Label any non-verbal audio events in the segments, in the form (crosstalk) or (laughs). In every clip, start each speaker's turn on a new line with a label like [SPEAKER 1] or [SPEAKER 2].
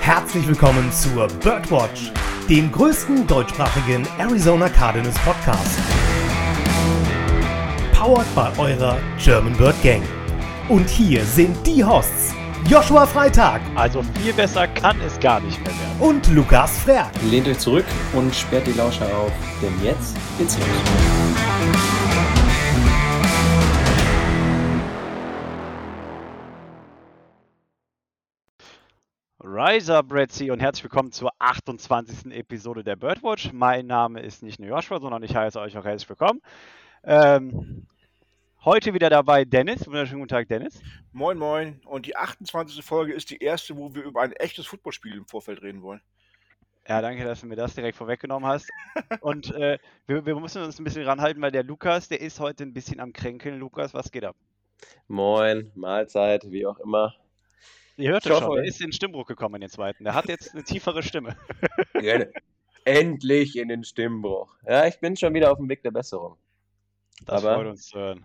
[SPEAKER 1] Herzlich willkommen zur Birdwatch, dem größten deutschsprachigen Arizona Cardinals Podcast. Powered by eurer German Bird Gang. Und hier sind die Hosts Joshua Freitag.
[SPEAKER 2] Also viel besser kann es gar nicht mehr werden.
[SPEAKER 1] Und Lukas Frerk.
[SPEAKER 3] Lehnt euch zurück und sperrt die Lauscher auf, denn jetzt geht's los.
[SPEAKER 2] Rise up, Sea, und herzlich willkommen zur 28. Episode der Birdwatch. Mein Name ist nicht nur Joshua, sondern ich heiße euch auch herzlich willkommen. Ähm, heute wieder dabei Dennis. Wunderschönen guten Tag, Dennis.
[SPEAKER 4] Moin, moin. Und die 28. Folge ist die erste, wo wir über ein echtes Footballspiel im Vorfeld reden wollen.
[SPEAKER 2] Ja, danke, dass du mir das direkt vorweggenommen hast. (laughs) Und äh, wir, wir, müssen uns ein bisschen ranhalten, weil der Lukas, der ist heute ein bisschen am Kränkeln. Lukas, was geht ab?
[SPEAKER 3] Moin, Mahlzeit, wie auch immer.
[SPEAKER 2] Ihr hört es schon, der ist in Stimmbruch gekommen in den zweiten. Der hat jetzt eine tiefere Stimme. (laughs)
[SPEAKER 3] Endlich in den Stimmbruch. Ja, ich bin schon wieder auf dem Weg der Besserung.
[SPEAKER 2] Das Aber freut uns zu hören.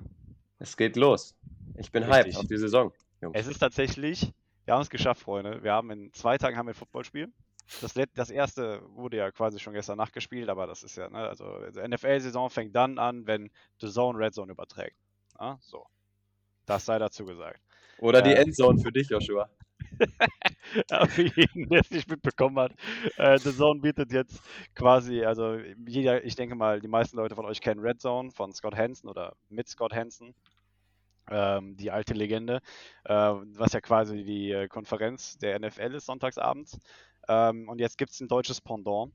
[SPEAKER 3] Es geht los. Ich bin Richtig. hyped auf die Saison.
[SPEAKER 2] Jungs. Es ist tatsächlich, wir haben es geschafft, Freunde. Wir haben in zwei Tagen haben wir ein Footballspiel. Das, das erste wurde ja quasi schon gestern Nacht gespielt, aber das ist ja, ne, also, also NFL-Saison fängt dann an, wenn The Zone Red Zone überträgt. Ja, so. Das sei dazu gesagt.
[SPEAKER 3] Oder die äh, Endzone für dich, Joshua. (laughs)
[SPEAKER 2] für jeden, der es nicht mitbekommen hat. Äh, The Zone bietet jetzt quasi, also jeder, ich denke mal, die meisten Leute von euch kennen Red Zone von Scott Hansen oder mit Scott Hansen. Ähm, die alte Legende, äh, was ja quasi die äh, Konferenz der NFL ist, sonntagsabends. Ähm, und jetzt gibt es ein deutsches Pendant,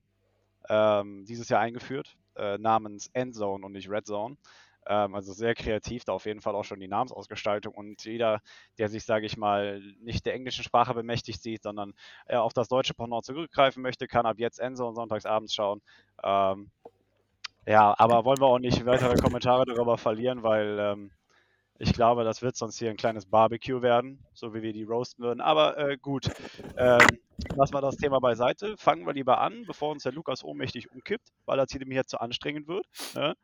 [SPEAKER 2] ähm, dieses Jahr eingeführt, äh, namens Endzone und nicht Red Zone. Ähm, also sehr kreativ, da auf jeden Fall auch schon die Namensausgestaltung und jeder, der sich, sage ich mal, nicht der englischen Sprache bemächtigt sieht, sondern äh, auf das deutsche Pendant zurückgreifen möchte, kann ab jetzt Enzo und sonntagsabends schauen. Ähm, ja, aber wollen wir auch nicht weitere Kommentare darüber verlieren, weil ähm, ich glaube, das wird sonst hier ein kleines Barbecue werden, so wie wir die roasten würden. Aber äh, gut, ähm, lassen wir das Thema beiseite. Fangen wir lieber an, bevor uns der Lukas ohnmächtig umkippt, weil das hier mir zu anstrengend wird. Ne?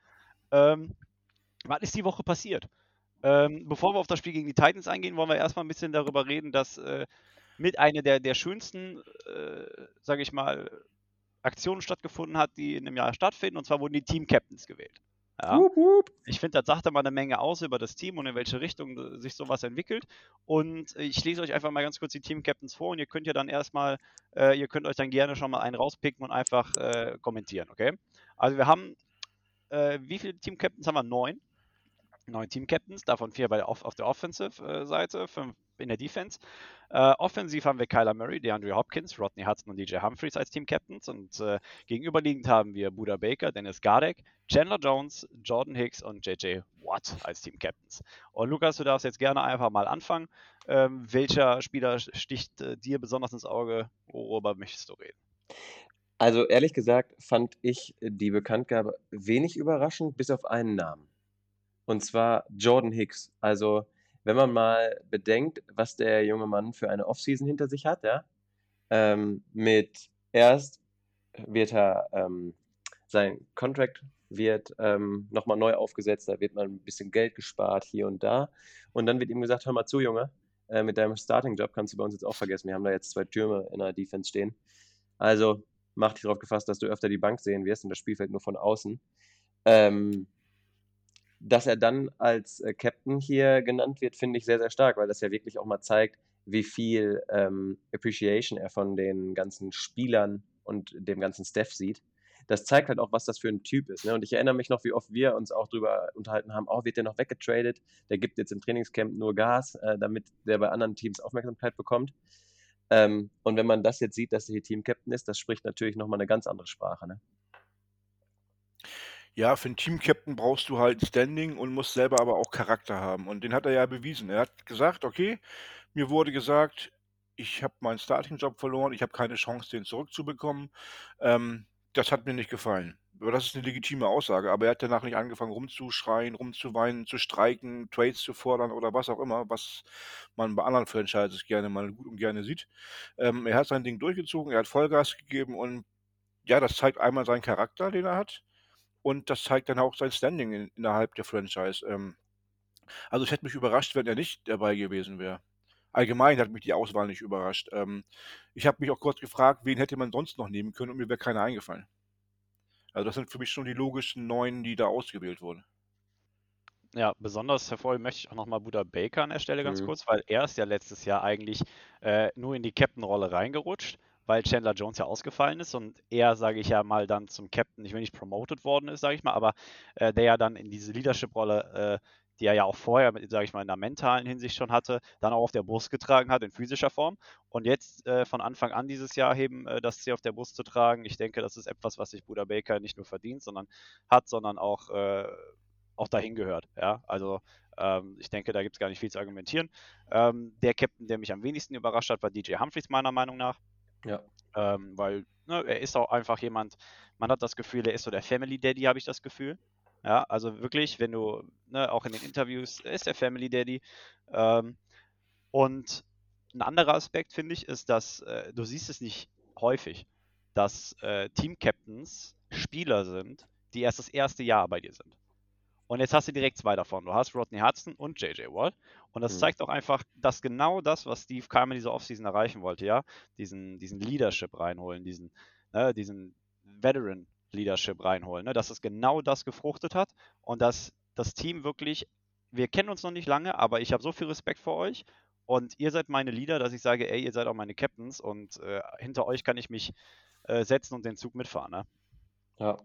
[SPEAKER 2] Ähm, was ist die Woche passiert? Ähm, bevor wir auf das Spiel gegen die Titans eingehen, wollen wir erstmal ein bisschen darüber reden, dass äh, mit einer der, der schönsten, äh, sage ich mal, Aktionen stattgefunden hat, die in einem Jahr stattfinden. Und zwar wurden die Team-Captains gewählt. Ja. Wup, wup. Ich finde, das sagt aber eine Menge aus über das Team und in welche Richtung sich sowas entwickelt. Und ich lese euch einfach mal ganz kurz die Team-Captains vor und ihr könnt ja dann erstmal, äh, ihr könnt euch dann gerne schon mal einen rauspicken und einfach äh, kommentieren, okay? Also wir haben, äh, wie viele Team-Captains haben wir? Neun neun Team-Captains, davon vier bei, auf, auf der Offensive-Seite, fünf in der Defense. Äh, offensiv haben wir Kyler Murray, DeAndre Hopkins, Rodney Hudson und DJ Humphreys als Team-Captains und äh, gegenüberliegend haben wir Buda Baker, Dennis Gardek, Chandler Jones, Jordan Hicks und JJ Watt als Team-Captains. Und Lukas, du darfst jetzt gerne einfach mal anfangen. Ähm, welcher Spieler sticht äh, dir besonders ins Auge? Worüber möchtest du reden?
[SPEAKER 3] Also ehrlich gesagt fand ich die Bekanntgabe wenig überraschend, bis auf einen Namen und zwar Jordan Hicks. Also, wenn man mal bedenkt, was der junge Mann für eine Offseason hinter sich hat, ja, ähm, mit erst wird er ähm, sein Contract wird ähm, nochmal neu aufgesetzt, da wird mal ein bisschen Geld gespart hier und da. Und dann wird ihm gesagt, hör mal zu, Junge, äh, mit deinem Starting-Job kannst du bei uns jetzt auch vergessen. Wir haben da jetzt zwei Türme in der Defense stehen. Also mach dich darauf gefasst, dass du öfter die Bank sehen wirst und das Spielfeld nur von außen. Ähm, dass er dann als äh, Captain hier genannt wird, finde ich sehr, sehr stark, weil das ja wirklich auch mal zeigt, wie viel ähm, Appreciation er von den ganzen Spielern und dem ganzen Staff sieht. Das zeigt halt auch, was das für ein Typ ist. Ne? Und ich erinnere mich noch, wie oft wir uns auch darüber unterhalten haben, oh, wird der noch weggetradet? Der gibt jetzt im Trainingscamp nur Gas, äh, damit der bei anderen Teams Aufmerksamkeit bekommt. Ähm, und wenn man das jetzt sieht, dass er hier Team-Captain ist, das spricht natürlich nochmal eine ganz andere Sprache. Ne?
[SPEAKER 4] Ja, für einen Team-Captain brauchst du halt Standing und musst selber aber auch Charakter haben. Und den hat er ja bewiesen. Er hat gesagt, okay, mir wurde gesagt, ich habe meinen Starting-Job verloren, ich habe keine Chance, den zurückzubekommen. Ähm, das hat mir nicht gefallen. Aber das ist eine legitime Aussage. Aber er hat danach nicht angefangen, rumzuschreien, rumzuweinen, zu streiken, Trades zu fordern oder was auch immer, was man bei anderen Franchises gerne mal gut und gerne sieht. Ähm, er hat sein Ding durchgezogen, er hat Vollgas gegeben und ja, das zeigt einmal seinen Charakter, den er hat. Und das zeigt dann auch sein Standing in, innerhalb der Franchise. Ähm, also es hätte mich überrascht, wenn er nicht dabei gewesen wäre. allgemein hat mich die Auswahl nicht überrascht. Ähm, ich habe mich auch kurz gefragt, wen hätte man sonst noch nehmen können und mir wäre keiner eingefallen. Also das sind für mich schon die logischen neun, die da ausgewählt wurden.
[SPEAKER 2] Ja, besonders hervorheben möchte ich auch nochmal Buda Baker an der Stelle ganz
[SPEAKER 3] Mhm.
[SPEAKER 2] kurz, weil er ist ja letztes Jahr eigentlich äh, nur in die Captain-Rolle reingerutscht, weil Chandler Jones ja ausgefallen ist und er, sage ich ja mal, dann zum Captain, ich will nicht promoted worden ist, sage ich mal, aber äh, der ja dann in diese Leadership-Rolle, äh, die er ja auch vorher, sage ich mal, in der mentalen Hinsicht schon hatte, dann auch auf der Brust getragen hat in physischer Form und jetzt äh, von Anfang an dieses Jahr eben äh, das Ziel auf der Brust zu tragen. Ich denke, das ist etwas, was sich Buda Baker nicht nur verdient, sondern hat, sondern auch äh, auch dahin gehört. Ja, also ähm, ich denke, da gibt es gar nicht viel zu argumentieren. Ähm, der Captain, der mich am wenigsten überrascht hat, war DJ Humphreys meiner Meinung nach,
[SPEAKER 3] Ja.
[SPEAKER 2] ähm, weil ne, er ist auch einfach jemand. Man hat das Gefühl, er ist so der Family Daddy, habe ich das Gefühl. Ja, also wirklich, wenn du ne, auch in den Interviews er ist der Family Daddy. Ähm, und ein anderer Aspekt finde ich ist, dass äh, du siehst es nicht häufig, dass äh, Team-Captains Spieler sind, die erst das erste Jahr bei dir sind. Und jetzt hast du direkt zwei davon. Du hast Rodney Hudson und JJ Watt. Und das
[SPEAKER 3] Mhm.
[SPEAKER 2] zeigt auch einfach, dass genau das, was Steve Keim in dieser Offseason erreichen wollte, ja, diesen, diesen Leadership reinholen, diesen, ne, diesen Veteran Leadership reinholen, ne, dass es genau das gefruchtet hat und dass das Team wirklich, wir kennen uns noch nicht lange, aber ich habe so viel Respekt vor euch und ihr seid meine Leader, dass ich sage, ey, ihr seid auch meine Captains und äh, hinter euch kann ich mich äh, setzen und den Zug mitfahren. Ne?
[SPEAKER 3] Ja.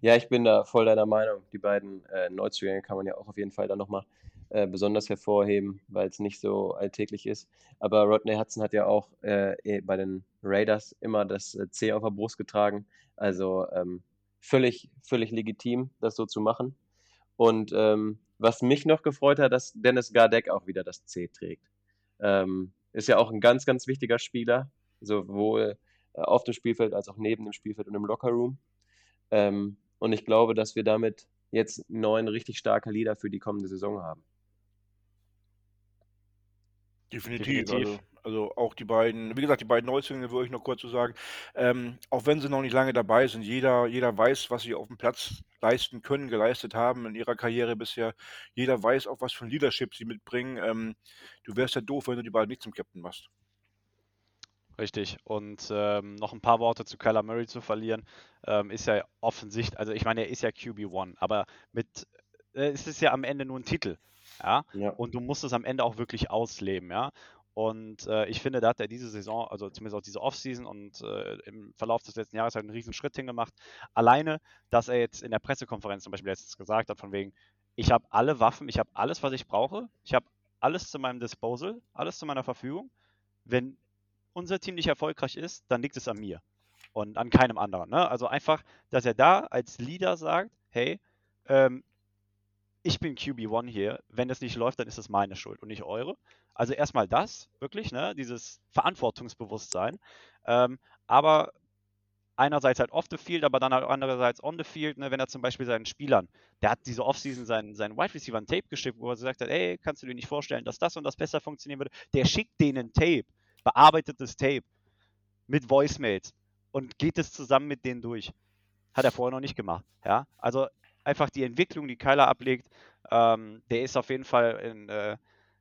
[SPEAKER 3] Ja, ich bin da voll deiner Meinung. Die beiden äh, Neuzugänge kann man ja auch auf jeden Fall dann nochmal äh, besonders hervorheben, weil es nicht so alltäglich ist. Aber Rodney Hudson hat ja auch äh, eh bei den Raiders immer das äh, C auf der Brust getragen. Also ähm, völlig, völlig legitim, das so zu machen. Und ähm, was mich noch gefreut hat, dass Dennis Gardeck auch wieder das C trägt. Ähm, ist ja auch ein ganz, ganz wichtiger Spieler, sowohl äh, auf dem Spielfeld als auch neben dem Spielfeld und im Lockerroom. Ähm, und ich glaube, dass wir damit jetzt neun richtig starke Leader für die kommende Saison haben.
[SPEAKER 4] Definitiv.
[SPEAKER 2] Definitiv.
[SPEAKER 4] Also, also auch die beiden, wie gesagt, die beiden Neuzugänge würde ich noch kurz zu sagen. Ähm, auch wenn sie noch nicht lange dabei sind, jeder, jeder weiß, was sie auf dem Platz leisten können, geleistet haben in ihrer Karriere bisher. Jeder weiß auch, was für ein Leadership sie mitbringen. Ähm, du wärst ja doof, wenn du die beiden nicht zum Captain machst.
[SPEAKER 2] Richtig. Und ähm, noch ein paar Worte zu Kyler Murray zu verlieren, ähm, ist ja offensichtlich, also ich meine, er ist ja QB1, aber mit, äh, es ist ja am Ende nur ein Titel. Ja,
[SPEAKER 3] Ja.
[SPEAKER 2] und du musst es am Ende auch wirklich ausleben, ja. Und äh, ich finde, da hat er diese Saison, also zumindest auch diese Offseason und äh, im Verlauf des letzten Jahres halt einen riesen Schritt hingemacht. Alleine, dass er jetzt in der Pressekonferenz zum Beispiel letztens gesagt hat, von wegen, ich habe alle Waffen, ich habe alles, was ich brauche, ich habe alles zu meinem Disposal, alles zu meiner Verfügung. Wenn unser Team nicht erfolgreich ist, dann liegt es an mir und an keinem anderen. Ne? Also einfach, dass er da als Leader sagt, hey, ähm, ich bin QB1 hier, wenn es nicht läuft, dann ist es meine Schuld und nicht eure. Also erstmal das, wirklich, ne? dieses Verantwortungsbewusstsein. Ähm, aber einerseits halt off the field, aber dann halt andererseits on the field, ne? wenn er zum Beispiel seinen Spielern, der hat diese Offseason seinen, seinen Wide Receiver ein Tape geschickt, wo er gesagt hat, ey, kannst du dir nicht vorstellen, dass das und das besser funktionieren würde. Der schickt denen Tape, bearbeitetes Tape mit Voicemails und geht es zusammen mit denen durch. Hat er vorher noch nicht gemacht. Ja? Also einfach die Entwicklung, die Kyler ablegt, ähm, der ist auf jeden Fall in, äh,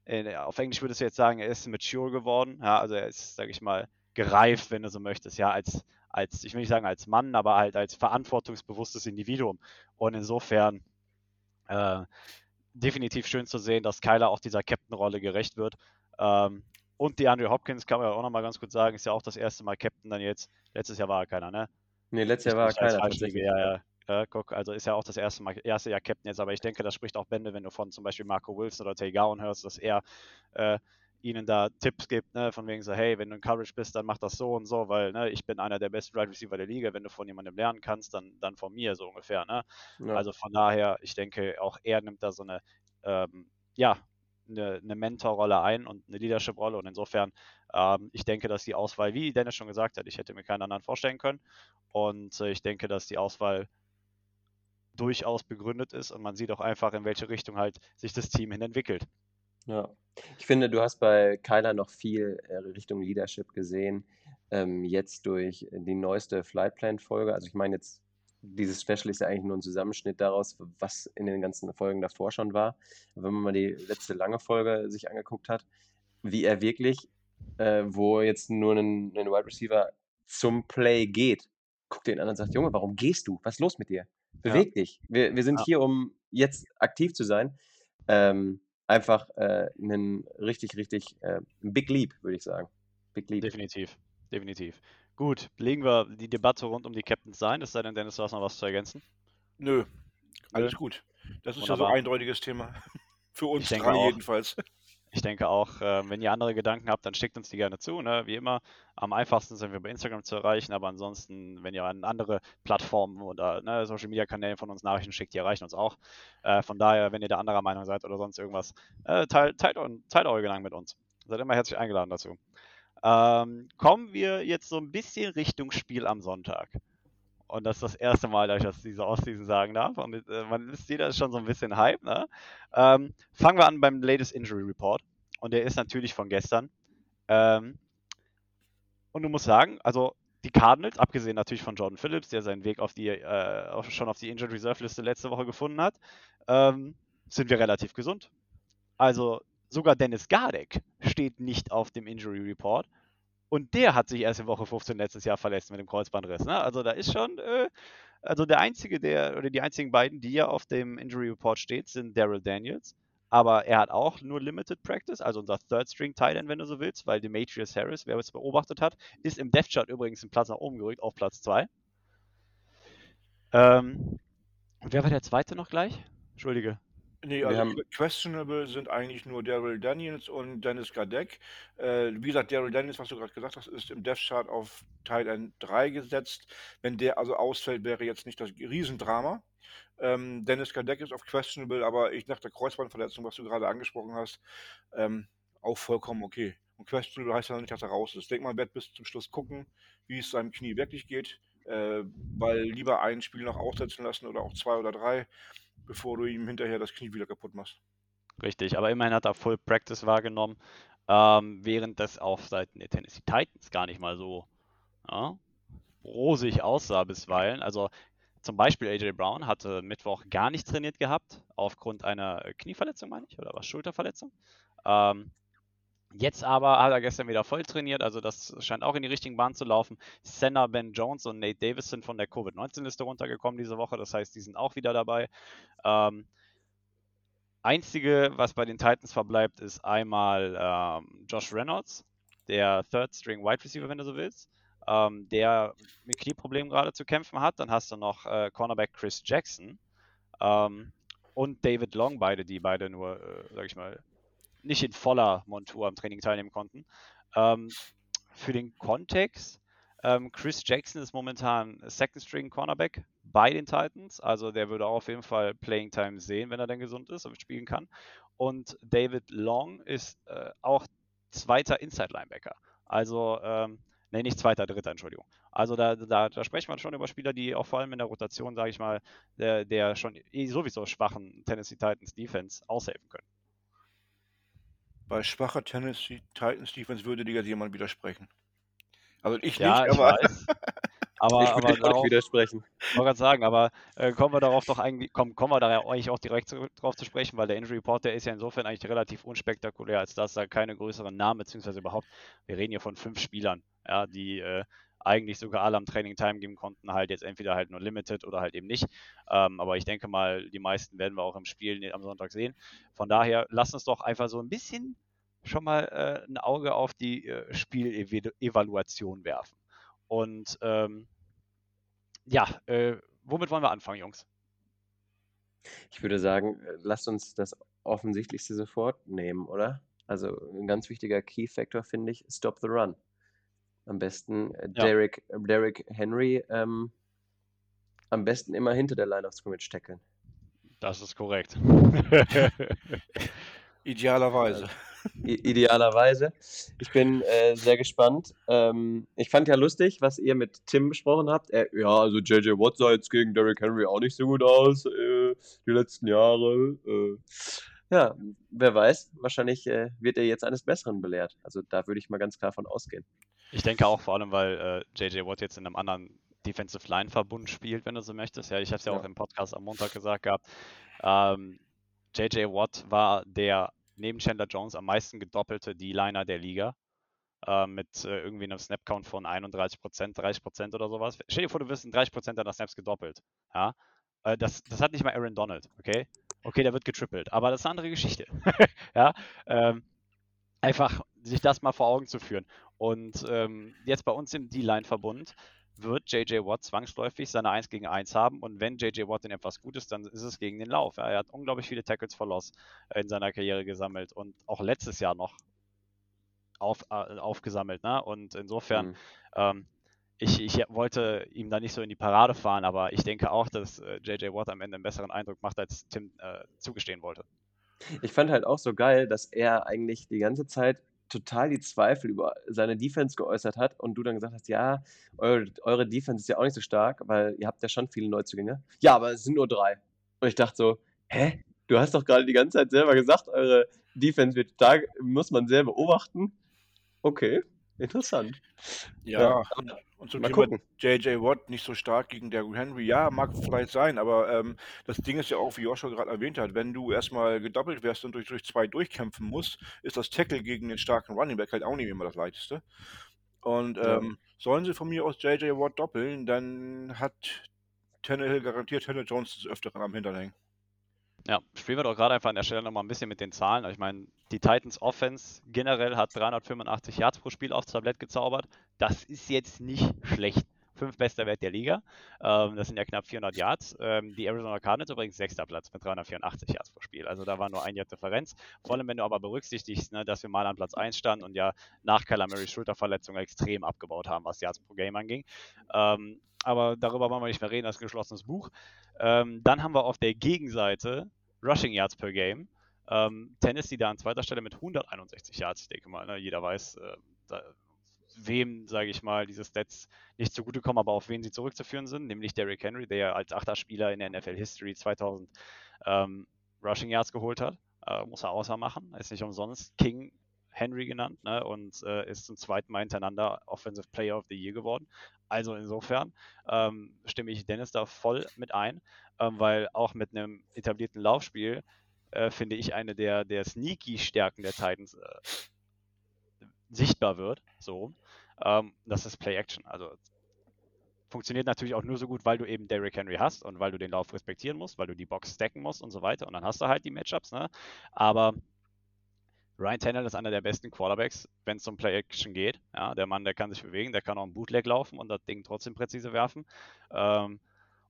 [SPEAKER 2] in, auf Englisch würdest du jetzt sagen, er ist mature geworden. Ja? Also er ist, sag ich mal, gereift, wenn du so möchtest, ja, als, als, ich will nicht sagen als Mann, aber halt als verantwortungsbewusstes Individuum. Und insofern äh, definitiv schön zu sehen, dass Kyler auch dieser Captain-Rolle gerecht wird. Ähm, und die Andrew Hopkins, kann man ja auch nochmal ganz kurz sagen, ist ja auch das erste Mal Captain dann jetzt. Letztes Jahr war er keiner, ne?
[SPEAKER 3] Nee, letztes Jahr war
[SPEAKER 2] als
[SPEAKER 3] keiner
[SPEAKER 2] Ja, ja. Ja, guck, also ist ja auch das erste Mal, erste Jahr Captain jetzt, aber ich denke, das spricht auch Bände, wenn du von zum Beispiel Marco Wilson oder Tay Gowan hörst, dass er äh, ihnen da Tipps gibt, ne, von wegen so, hey, wenn du in Coverage bist, dann mach das so und so, weil ne, ich bin einer der besten Wide Receiver der Liga, wenn du von jemandem lernen kannst, dann, dann von mir so ungefähr, ne?
[SPEAKER 3] Ja.
[SPEAKER 2] Also von daher, ich denke, auch er nimmt da so eine, ähm, ja, eine, eine Mentorrolle ein und eine Leadership-Rolle und insofern, ähm, ich denke, dass die Auswahl, wie Dennis schon gesagt hat, ich hätte mir keinen anderen vorstellen können und äh, ich denke, dass die Auswahl durchaus begründet ist und man sieht auch einfach, in welche Richtung halt sich das Team hin entwickelt.
[SPEAKER 3] Ja. Ich finde, du hast bei Kyler noch viel äh, Richtung Leadership gesehen. Ähm, jetzt durch die neueste Flightplan-Folge. Also ich meine jetzt, dieses Special ist ja eigentlich nur ein Zusammenschnitt daraus, was in den ganzen Folgen davor schon war. Wenn man mal die letzte lange Folge sich angeguckt hat, wie er wirklich, äh, wo jetzt nur ein, ein Wide Receiver zum Play geht, guckt den an und sagt, Junge, warum gehst du? Was ist los mit dir? Beweg dich. Wir, wir sind
[SPEAKER 2] Ja.
[SPEAKER 3] hier, um jetzt aktiv zu sein. Ähm, einfach äh, ein richtig, richtig äh, Big Leap, würde ich sagen. Big Leap.
[SPEAKER 2] Definitiv, definitiv. Gut, legen wir die Debatte rund um die Captains ein, es sei denn, Dennis, du hast noch was zu ergänzen.
[SPEAKER 4] Nö, alles
[SPEAKER 2] Nö.
[SPEAKER 4] gut. Das ist ja so ein eindeutiges Thema. (laughs) Für uns drei
[SPEAKER 2] auch.
[SPEAKER 4] jedenfalls.
[SPEAKER 2] Ich denke auch, äh, wenn ihr andere Gedanken habt, dann schickt uns die gerne zu. Ne? Wie immer, am einfachsten sind wir bei Instagram zu erreichen, aber ansonsten, wenn ihr an andere Plattformen oder ne, Social Media Kanälen von uns Nachrichten schickt, die erreichen uns auch. Äh, von daher, wenn ihr da anderer Meinung seid oder sonst irgendwas, äh, teilt, teilt, teilt eure Gedanken mit uns. Seid immer herzlich eingeladen dazu. Ähm, kommen wir jetzt so ein bisschen Richtung Spiel am Sonntag. Und das ist das erste Mal, dass ich das diese Offseason sagen darf. Und äh, man ist jeder ist schon so ein bisschen Hype. Ne? Ähm, fangen wir an beim Latest Injury Report. Und der ist natürlich von gestern. Ähm, und du musst sagen, also die Cardinals, abgesehen natürlich von Jordan Phillips, der seinen Weg auf die, äh, schon auf die Injured Reserve Liste letzte Woche gefunden hat, ähm, sind wir relativ gesund. Also sogar Dennis Gardek steht nicht auf dem Injury Report. Und der hat sich erst in Woche 15 letztes Jahr verletzt mit dem Kreuzbandriss. Ne? Also da ist schon, äh, also der einzige, der, oder die einzigen beiden, die ja auf dem Injury Report steht, sind Daryl Daniels. Aber er hat auch nur Limited Practice, also unser Third String Tight End, wenn du so willst, weil Demetrius Harris, wer es beobachtet hat, ist im Depth Chart übrigens einen Platz nach oben gerückt, auf Platz 2. Ähm, und wer war der zweite noch gleich? Entschuldige.
[SPEAKER 4] Nee,
[SPEAKER 3] Wir
[SPEAKER 4] also
[SPEAKER 3] haben-
[SPEAKER 4] que- questionable sind eigentlich nur Daryl Daniels und Dennis Gadek. Äh, wie gesagt, Daryl Daniels, was du gerade gesagt hast, ist im Death Chart auf Tight End 3 gesetzt. Wenn der also ausfällt, wäre jetzt nicht das Riesendrama. Ähm, Dennis Gadek ist auf questionable, aber ich nach der Kreuzbandverletzung, was du gerade angesprochen hast, ähm, auch vollkommen okay. Und questionable heißt ja nicht, dass er raus ist. Ich denke mal, wird bis zum Schluss gucken, wie es seinem Knie wirklich geht, äh, weil lieber ein Spiel noch aussetzen lassen oder auch zwei oder drei, bevor du ihm hinterher das Knie wieder kaputt machst.
[SPEAKER 2] Richtig, aber immerhin hat er Full Practice wahrgenommen, ähm, während das auf Seiten der Tennessee Titans gar nicht mal so ja, rosig aussah bisweilen. Also zum Beispiel AJ Brown hatte Mittwoch gar nicht trainiert gehabt, aufgrund einer Knieverletzung, meine ich, oder was, Schulterverletzung. Ähm, jetzt aber hat er gestern wieder voll trainiert, also das scheint auch in die richtigen Bahnen zu laufen. Senna, Ben Jones und Nate Davis sind von der Covid-19-Liste runtergekommen diese Woche, das heißt, die sind auch wieder dabei. Ähm, Einzige, was bei den Titans verbleibt, ist einmal ähm, Josh Reynolds, der Third String Wide Receiver, wenn du so willst, ähm, der mit Knieproblemen gerade zu kämpfen hat. Dann hast du noch äh, Cornerback Chris Jackson ähm, und David Long, beide, die beide nur, äh, sag ich mal, nicht in voller Montur am Training teilnehmen konnten. Ähm, für den Kontext, ähm, Chris Jackson ist momentan Second String Cornerback bei den Titans. Also der würde auch auf jeden Fall Playing Time sehen, wenn er dann gesund ist und spielen kann. Und David Long ist äh, auch zweiter Inside Linebacker. Also, ähm, nee, nicht zweiter, dritter, Entschuldigung. Also da, da, da sprechen wir schon über Spieler, die auch vor allem in der Rotation, sage ich mal, der, der schon sowieso schwachen Tennessee Titans Defense aushelfen können.
[SPEAKER 4] Bei schwacher Tennessee Titans Defense würde dir jetzt jemand widersprechen. Also ich
[SPEAKER 2] Ja,
[SPEAKER 4] nicht,
[SPEAKER 2] ich
[SPEAKER 4] aber
[SPEAKER 2] weiß. Aber, (laughs)
[SPEAKER 3] ich
[SPEAKER 2] aber
[SPEAKER 3] würde
[SPEAKER 2] darauf,
[SPEAKER 3] auch widersprechen.
[SPEAKER 2] Ich wollte gerade sagen, aber äh, kommen wir darauf doch eigentlich, kommen, kommen wir da eigentlich auch direkt zu, drauf zu sprechen, weil der Injury Report, der ist ja insofern eigentlich relativ unspektakulär, als dass da keine größeren Namen, beziehungsweise überhaupt, wir reden hier von fünf Spielern, ja, die äh, eigentlich sogar alle am Training Time geben konnten, halt jetzt entweder halt nur Limited oder halt eben nicht. Ähm, aber ich denke mal, die meisten werden wir auch im Spiel am Sonntag sehen. Von daher, lass uns doch einfach so ein bisschen schon mal äh, ein Auge auf die äh, Spielevaluation werfen. Und ähm, ja, äh, womit wollen wir anfangen, Jungs?
[SPEAKER 3] Ich würde sagen, äh, lasst uns das Offensichtlichste sofort nehmen, oder? Also ein ganz wichtiger Key-Factor finde ich, Stop the Run. Am besten äh,
[SPEAKER 2] Ja.
[SPEAKER 3] Derrick, äh, Derrick Henry ähm, am besten immer hinter der Line of Scrimmage tackeln.
[SPEAKER 2] Das ist korrekt. (laughs)
[SPEAKER 4] idealerweise.
[SPEAKER 3] I idealerweise. Ich bin äh, sehr gespannt. Ähm, ich fand ja lustig, was ihr mit Tim besprochen habt. Er, ja, also JJ Watt sah jetzt gegen Derrick Henry auch nicht so gut aus, äh, die letzten Jahre. Äh. Ja, wer weiß, wahrscheinlich äh, wird er jetzt eines Besseren belehrt. Also da würde ich mal ganz klar von ausgehen.
[SPEAKER 2] Ich denke auch vor allem, weil äh, JJ Watt jetzt in einem anderen Defensive Line Verbund spielt, wenn du so möchtest. Ja, ich habe es ja,
[SPEAKER 3] Ja.
[SPEAKER 2] auch im Podcast am Montag gesagt gehabt. Ähm, JJ Watt war der neben Chandler Jones am meisten gedoppelte D-Liner der Liga. Äh, mit äh, irgendwie einem Snap-Count von 31%, 30% oder sowas. Stell dir vor, du wirst in 30% deiner Snaps gedoppelt. Ja? Äh, das, das hat nicht mal Aaron Donald, okay? Okay, der wird getrippelt, aber das ist eine andere Geschichte. (laughs) ja? Ähm, einfach sich das mal vor Augen zu führen. Und ähm, jetzt bei uns im D-Line-Verbund wird JJ Watt zwangsläufig seine 1 gegen 1 haben und wenn JJ Watt in etwas gut ist, dann ist es gegen den Lauf. Er hat unglaublich viele Tackles for Loss in seiner Karriere gesammelt und auch letztes Jahr noch auf, äh, aufgesammelt. Ne? Und insofern, mhm. ähm, ich, ich wollte ihm da nicht so in die Parade fahren, aber ich denke auch, dass äh, JJ Watt am Ende einen besseren Eindruck macht, als Tim äh, zugestehen wollte.
[SPEAKER 3] Ich fand halt auch so geil, dass er eigentlich die ganze Zeit total die Zweifel über seine Defense geäußert hat und du dann gesagt hast, ja, eure, eure Defense ist ja auch nicht so stark, weil ihr habt ja schon viele Neuzugänge. Ja, aber es sind nur drei. Und ich dachte so, hä? Du hast doch gerade die ganze Zeit selber gesagt, eure Defense wird total, muss man sehr beobachten. Okay, interessant.
[SPEAKER 4] Ja, ja. Und zum Mal Thema gucken. JJ Watt nicht so stark gegen Derrick Henry. Ja, mag vielleicht sein, aber ähm, das Ding ist ja auch, wie Joshua gerade erwähnt hat, wenn du erstmal gedoppelt wärst und durch, durch zwei durchkämpfen musst, ist das Tackle gegen den starken Running Back halt auch nicht immer das leichteste. Und ja. ähm, sollen sie von mir aus JJ Watt doppeln, dann hat Tannehill garantiert Tanner Jones des Öfteren am Hintern hängen.
[SPEAKER 2] Ja, spielen wir doch gerade einfach an der Stelle nochmal ein bisschen mit den Zahlen. Ich meine, die Titans Offense generell hat 385 Yards pro Spiel aufs Tablett gezaubert. Das ist jetzt nicht schlecht. Fünf bester Wert der Liga. Ähm, das sind ja knapp 400 Yards. Ähm, die Arizona Cardinals übrigens sechster Platz mit 384 Yards pro Spiel. Also da war nur ein Jahr Differenz. Vor allem, wenn du aber berücksichtigst, ne, dass wir mal an Platz 1 standen und ja nach Kyler Marys Schulterverletzung extrem abgebaut haben, was Yards pro Game anging. Ähm, aber darüber wollen wir nicht mehr reden, das ist ein geschlossenes Buch. Ähm, dann haben wir auf der Gegenseite Rushing Yards per Game. Ähm, Tennessee da an zweiter Stelle mit 161 Yards. Ich denke mal, ne, jeder weiß, äh, da, wem, sage ich mal, diese Stats nicht zugutekommen, aber auf wen sie zurückzuführen sind, nämlich Derrick Henry, der als achter Spieler in der NFL History 2000 ähm, Rushing Yards geholt hat. Äh, muss er außer machen. Ist nicht umsonst King Henry genannt ne, und äh, ist zum zweiten Mal hintereinander Offensive Player of the Year geworden. Also insofern ähm, stimme ich Dennis da voll mit ein, ähm, weil auch mit einem etablierten Laufspiel äh, finde ich eine der, der sneaky Stärken der Titans äh, sichtbar wird. So, ähm, das ist Play Action. Also funktioniert natürlich auch nur so gut, weil du eben Derrick Henry hast und weil du den Lauf respektieren musst, weil du die Box stacken musst und so weiter. Und dann hast du halt die Matchups. Ne? Aber Ryan Tannehill ist einer der besten Quarterbacks, wenn es um Play-Action geht. Ja, der Mann, der kann sich bewegen, der kann auch einen Bootleg laufen und das Ding trotzdem präzise werfen. Ähm,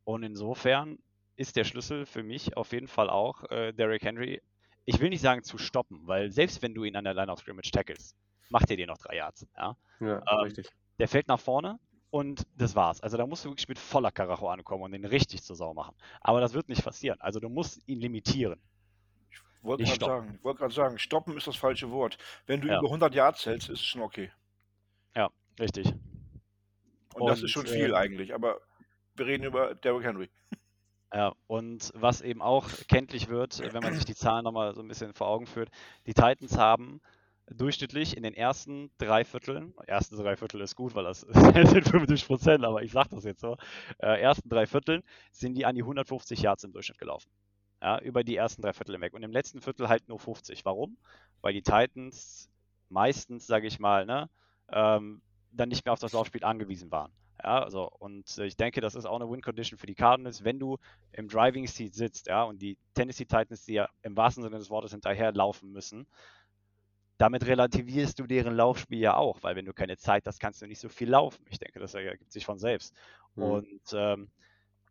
[SPEAKER 2] und insofern ist der Schlüssel für mich auf jeden Fall auch äh, Derrick Henry. Ich will nicht sagen zu stoppen, weil selbst wenn du ihn an der Line of Scrimmage tackles, macht er dir noch drei Yards. Ja, ja ähm, richtig. Der fällt nach vorne und das war's. Also da musst du wirklich mit voller Karacho ankommen und den richtig zur Sau machen. Aber das wird nicht passieren. Also du musst ihn limitieren
[SPEAKER 4] wollte gerade sagen, wollt sagen, stoppen ist das falsche Wort. Wenn du ja. über 100 Yards hältst, ist es schon okay.
[SPEAKER 2] Ja, richtig.
[SPEAKER 4] Und, und das ist schon viel äh, eigentlich, aber wir reden über Derrick Henry.
[SPEAKER 2] Ja, und was eben auch kenntlich wird, wenn man sich die Zahlen nochmal so ein bisschen vor Augen führt, die Titans haben durchschnittlich in den ersten drei Vierteln, ersten drei Viertel ist gut, weil das (laughs) sind 55 Prozent, aber ich sage das jetzt so, äh, ersten drei Vierteln sind die an die 150 Yards im Durchschnitt gelaufen ja, über die ersten drei Viertel hinweg. Und im letzten Viertel halt nur 50. Warum? Weil die Titans meistens, sage ich mal, ne, ähm, dann nicht mehr auf das Laufspiel angewiesen waren. Ja, also, und ich denke, das ist auch eine Win-Condition für die Cardinals, wenn du im Driving Seat sitzt, ja, und die Tennessee Titans, die ja im wahrsten Sinne des Wortes hinterher laufen müssen, damit relativierst du deren Laufspiel ja auch, weil wenn du keine Zeit hast, kannst du nicht so viel laufen. Ich denke, das ergibt sich von selbst. Mhm. Und ähm,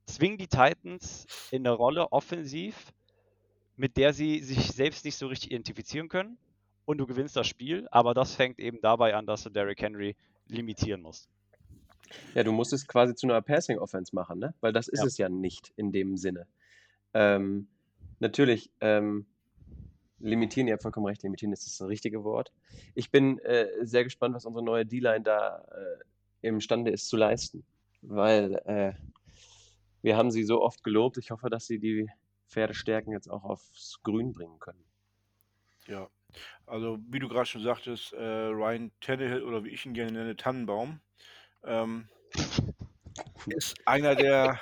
[SPEAKER 2] zwingen die Titans in eine Rolle offensiv, mit der sie sich selbst nicht so richtig identifizieren können. Und du gewinnst das Spiel, aber das fängt eben dabei an, dass du Derrick Henry limitieren musst.
[SPEAKER 3] Ja, du musst es quasi zu einer Passing Offense machen, ne? Weil das ist ja. es ja nicht in dem Sinne. Ähm, natürlich, ähm, limitieren, ihr habt vollkommen recht, limitieren ist das richtige Wort. Ich bin äh, sehr gespannt, was unsere neue D-Line da äh, imstande ist zu leisten. Weil äh, wir haben sie so oft gelobt. Ich hoffe, dass sie die Pferdestärken jetzt auch aufs Grün bringen können.
[SPEAKER 4] Ja, also wie du gerade schon sagtest, äh, Ryan Tannehill oder wie ich ihn gerne nenne, Tannenbaum, ähm, ist einer der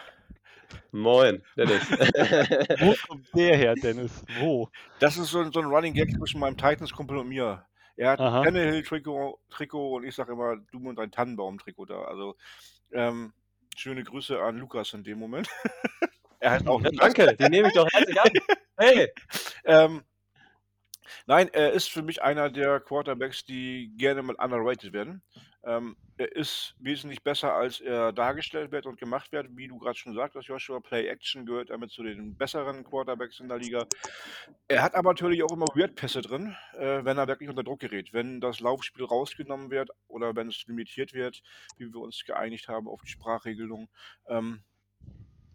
[SPEAKER 3] Moin, Dennis. (laughs)
[SPEAKER 2] Wo kommt der her, Dennis? Wo?
[SPEAKER 4] Das ist so, ein- so ein Running Gag zwischen meinem Titans-Kumpel und mir. Er hat ein. Tannehill-Trikot Trikot und ich sage immer, du und dein Tannenbaum-Trikot da. Also, ähm, schöne Grüße an Lukas in dem Moment. (laughs) er heißt auch
[SPEAKER 3] Ja, danke, die nehme ich doch herzlich an. Hey!
[SPEAKER 4] Ähm, nein, er ist für mich einer der Quarterbacks, die gerne mal underrated werden. Ähm, er ist wesentlich besser, als er dargestellt wird und gemacht wird. Wie du gerade schon sagtest, Joshua, Play Action gehört damit zu den besseren Quarterbacks in der Liga. Er hat aber natürlich auch immer Weird-Pässe drin, äh, wenn er wirklich unter Druck gerät. Wenn das Laufspiel rausgenommen wird oder wenn es limitiert wird, wie wir uns geeinigt haben auf die Sprachregelung, ähm,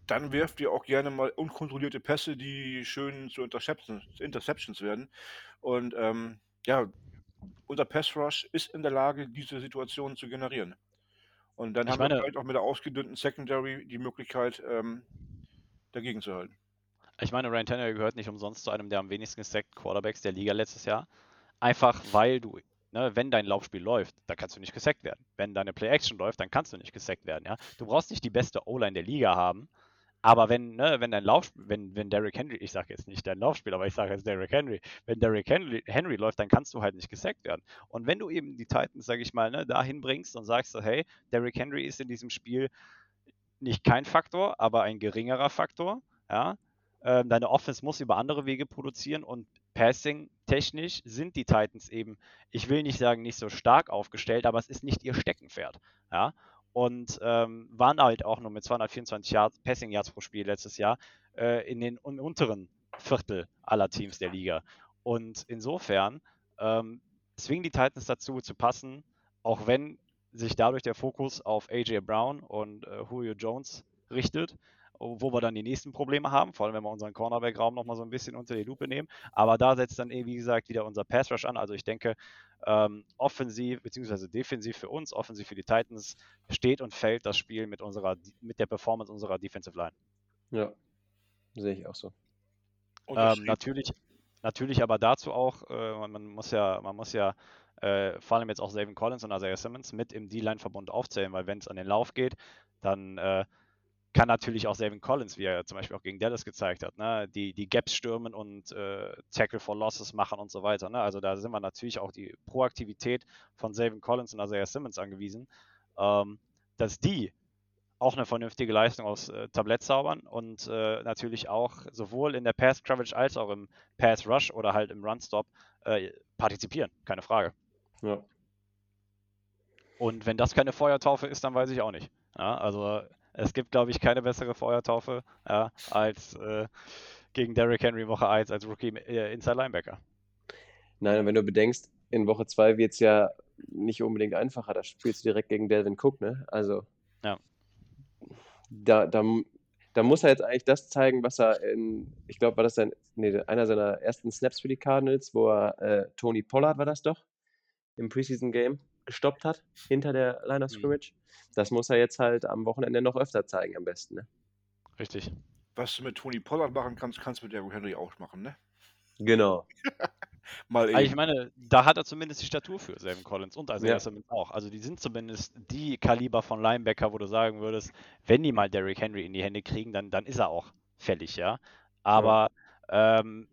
[SPEAKER 4] dann wirft ihr auch gerne mal unkontrollierte Pässe, die schön zu Interceptions, Interceptions werden. Und ähm, ja, unser Pass Rush ist in der Lage, diese Situation zu generieren. Und dann
[SPEAKER 2] Ich
[SPEAKER 4] haben wir
[SPEAKER 2] meine-
[SPEAKER 4] vielleicht auch mit der ausgedünnten Secondary die Möglichkeit, ähm, dagegen zu halten.
[SPEAKER 2] Ich meine, Ryan Tannehill gehört nicht umsonst zu einem der am wenigsten gesackten Quarterbacks der Liga letztes Jahr. Einfach weil du, ne, wenn dein Laufspiel läuft, dann kannst du nicht gesackt werden. Wenn deine Play-Action läuft, dann kannst du nicht gesackt werden. Ja? Du brauchst nicht die beste O-Line der Liga haben, aber wenn, ne, wenn dein Laufspiel, wenn, wenn Derrick Henry, ich sage jetzt nicht dein Laufspiel, aber ich sage jetzt Derrick Henry, wenn Derrick Henry, Henry läuft, dann kannst du halt nicht gesackt werden. Und wenn du eben die Titans, sage ich mal, ne, dahin bringst und sagst, so, hey, Derrick Henry ist in diesem Spiel nicht kein Faktor, aber ein geringerer Faktor, ja, ähm, deine Offense muss über andere Wege produzieren und Passing-technisch sind die Titans eben, ich will nicht sagen, nicht so stark aufgestellt, aber es ist nicht ihr Steckenpferd. Ja? Und ähm, waren halt auch nur mit 224 Yards, Passing Yards pro Spiel letztes Jahr äh, in den un unteren Viertel aller Teams der Liga. Und insofern ähm, zwingen die Titans dazu zu passen, auch wenn sich dadurch der Fokus auf AJ Brown und äh, Julio Jones richtet, wo wir dann die nächsten Probleme haben, vor allem wenn wir unseren Cornerback-Raum nochmal so ein bisschen unter die Lupe nehmen. Aber da setzt dann, eh, wie gesagt, wieder unser Pass-Rush an. Also ich denke, ähm, offensiv bzw. defensiv für uns, offensiv für die Titans, steht und fällt das Spiel mit, unserer, mit der Performance unserer Defensive Line.
[SPEAKER 3] Ja, sehe ich auch so.
[SPEAKER 2] Ähm, natürlich, natürlich aber dazu auch, äh, man, man muss ja, man muss ja äh, vor allem jetzt auch Savin Collins und Isaiah Simmons mit im D-Line-Verbund aufzählen, weil wenn es an den Lauf geht, dann äh, kann natürlich auch Savin Collins, wie er zum Beispiel auch gegen Dallas gezeigt hat, ne, die, die Gaps stürmen und äh, Tackle for Losses machen und so weiter. Ne? Also da sind wir natürlich auch die Proaktivität von Savin Collins und Isaiah Simmons angewiesen, ähm, dass die auch eine vernünftige Leistung aus äh, Tablett zaubern und äh, natürlich auch sowohl in der Pass Coverage als auch im Pass Rush oder halt im Run Stop äh, partizipieren, keine Frage.
[SPEAKER 3] Ja.
[SPEAKER 2] Und wenn das keine Feuertaufe ist, dann weiß ich auch nicht. Ja, also es gibt, glaube ich, keine bessere Feuertaufe ja, als äh, gegen Derrick Henry Woche 1 als Rookie äh, Inside Linebacker.
[SPEAKER 3] Nein, wenn du bedenkst, in Woche 2 wird es ja nicht unbedingt einfacher. Da spielst du direkt gegen Delvin Cook, ne? Also.
[SPEAKER 2] Ja.
[SPEAKER 3] Da, da, da muss er jetzt eigentlich das zeigen, was er in, ich glaube, war das sein, nee, einer seiner ersten Snaps für die Cardinals, wo er äh, Tony Pollard war das doch, im Preseason Game gestoppt hat, hinter der Line of
[SPEAKER 2] Mhm.
[SPEAKER 3] Scrimmage. Das muss er jetzt halt am Wochenende noch öfter zeigen, am besten, ne?
[SPEAKER 2] Richtig.
[SPEAKER 4] Was du mit Tony Pollard machen kannst, kannst du mit Derrick Henry auch machen, ne?
[SPEAKER 3] Genau. (laughs)
[SPEAKER 4] Mal
[SPEAKER 2] Aber ich
[SPEAKER 4] eben.
[SPEAKER 2] meine, da hat er zumindest die Statur für, Savin Collins und Isaiah
[SPEAKER 3] Ja.
[SPEAKER 2] Simmons auch. Also die sind zumindest die Kaliber von Linebacker, wo du sagen würdest, wenn die mal Derrick Henry in die Hände kriegen, dann, dann ist er auch fällig, ja. Aber ähm,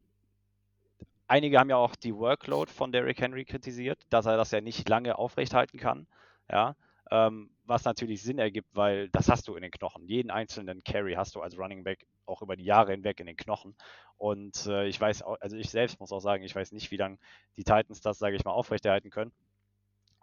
[SPEAKER 2] einige haben ja auch die Workload von Derrick Henry kritisiert, dass er das ja nicht lange aufrechthalten kann, ja. Ähm, was natürlich Sinn ergibt, weil das hast du in den Knochen. Jeden einzelnen Carry hast du als Running Back auch über die Jahre hinweg in den Knochen. Und äh, ich weiß, auch, also ich selbst muss auch sagen, ich weiß nicht, wie lange die Titans das, sage ich mal, aufrechterhalten können.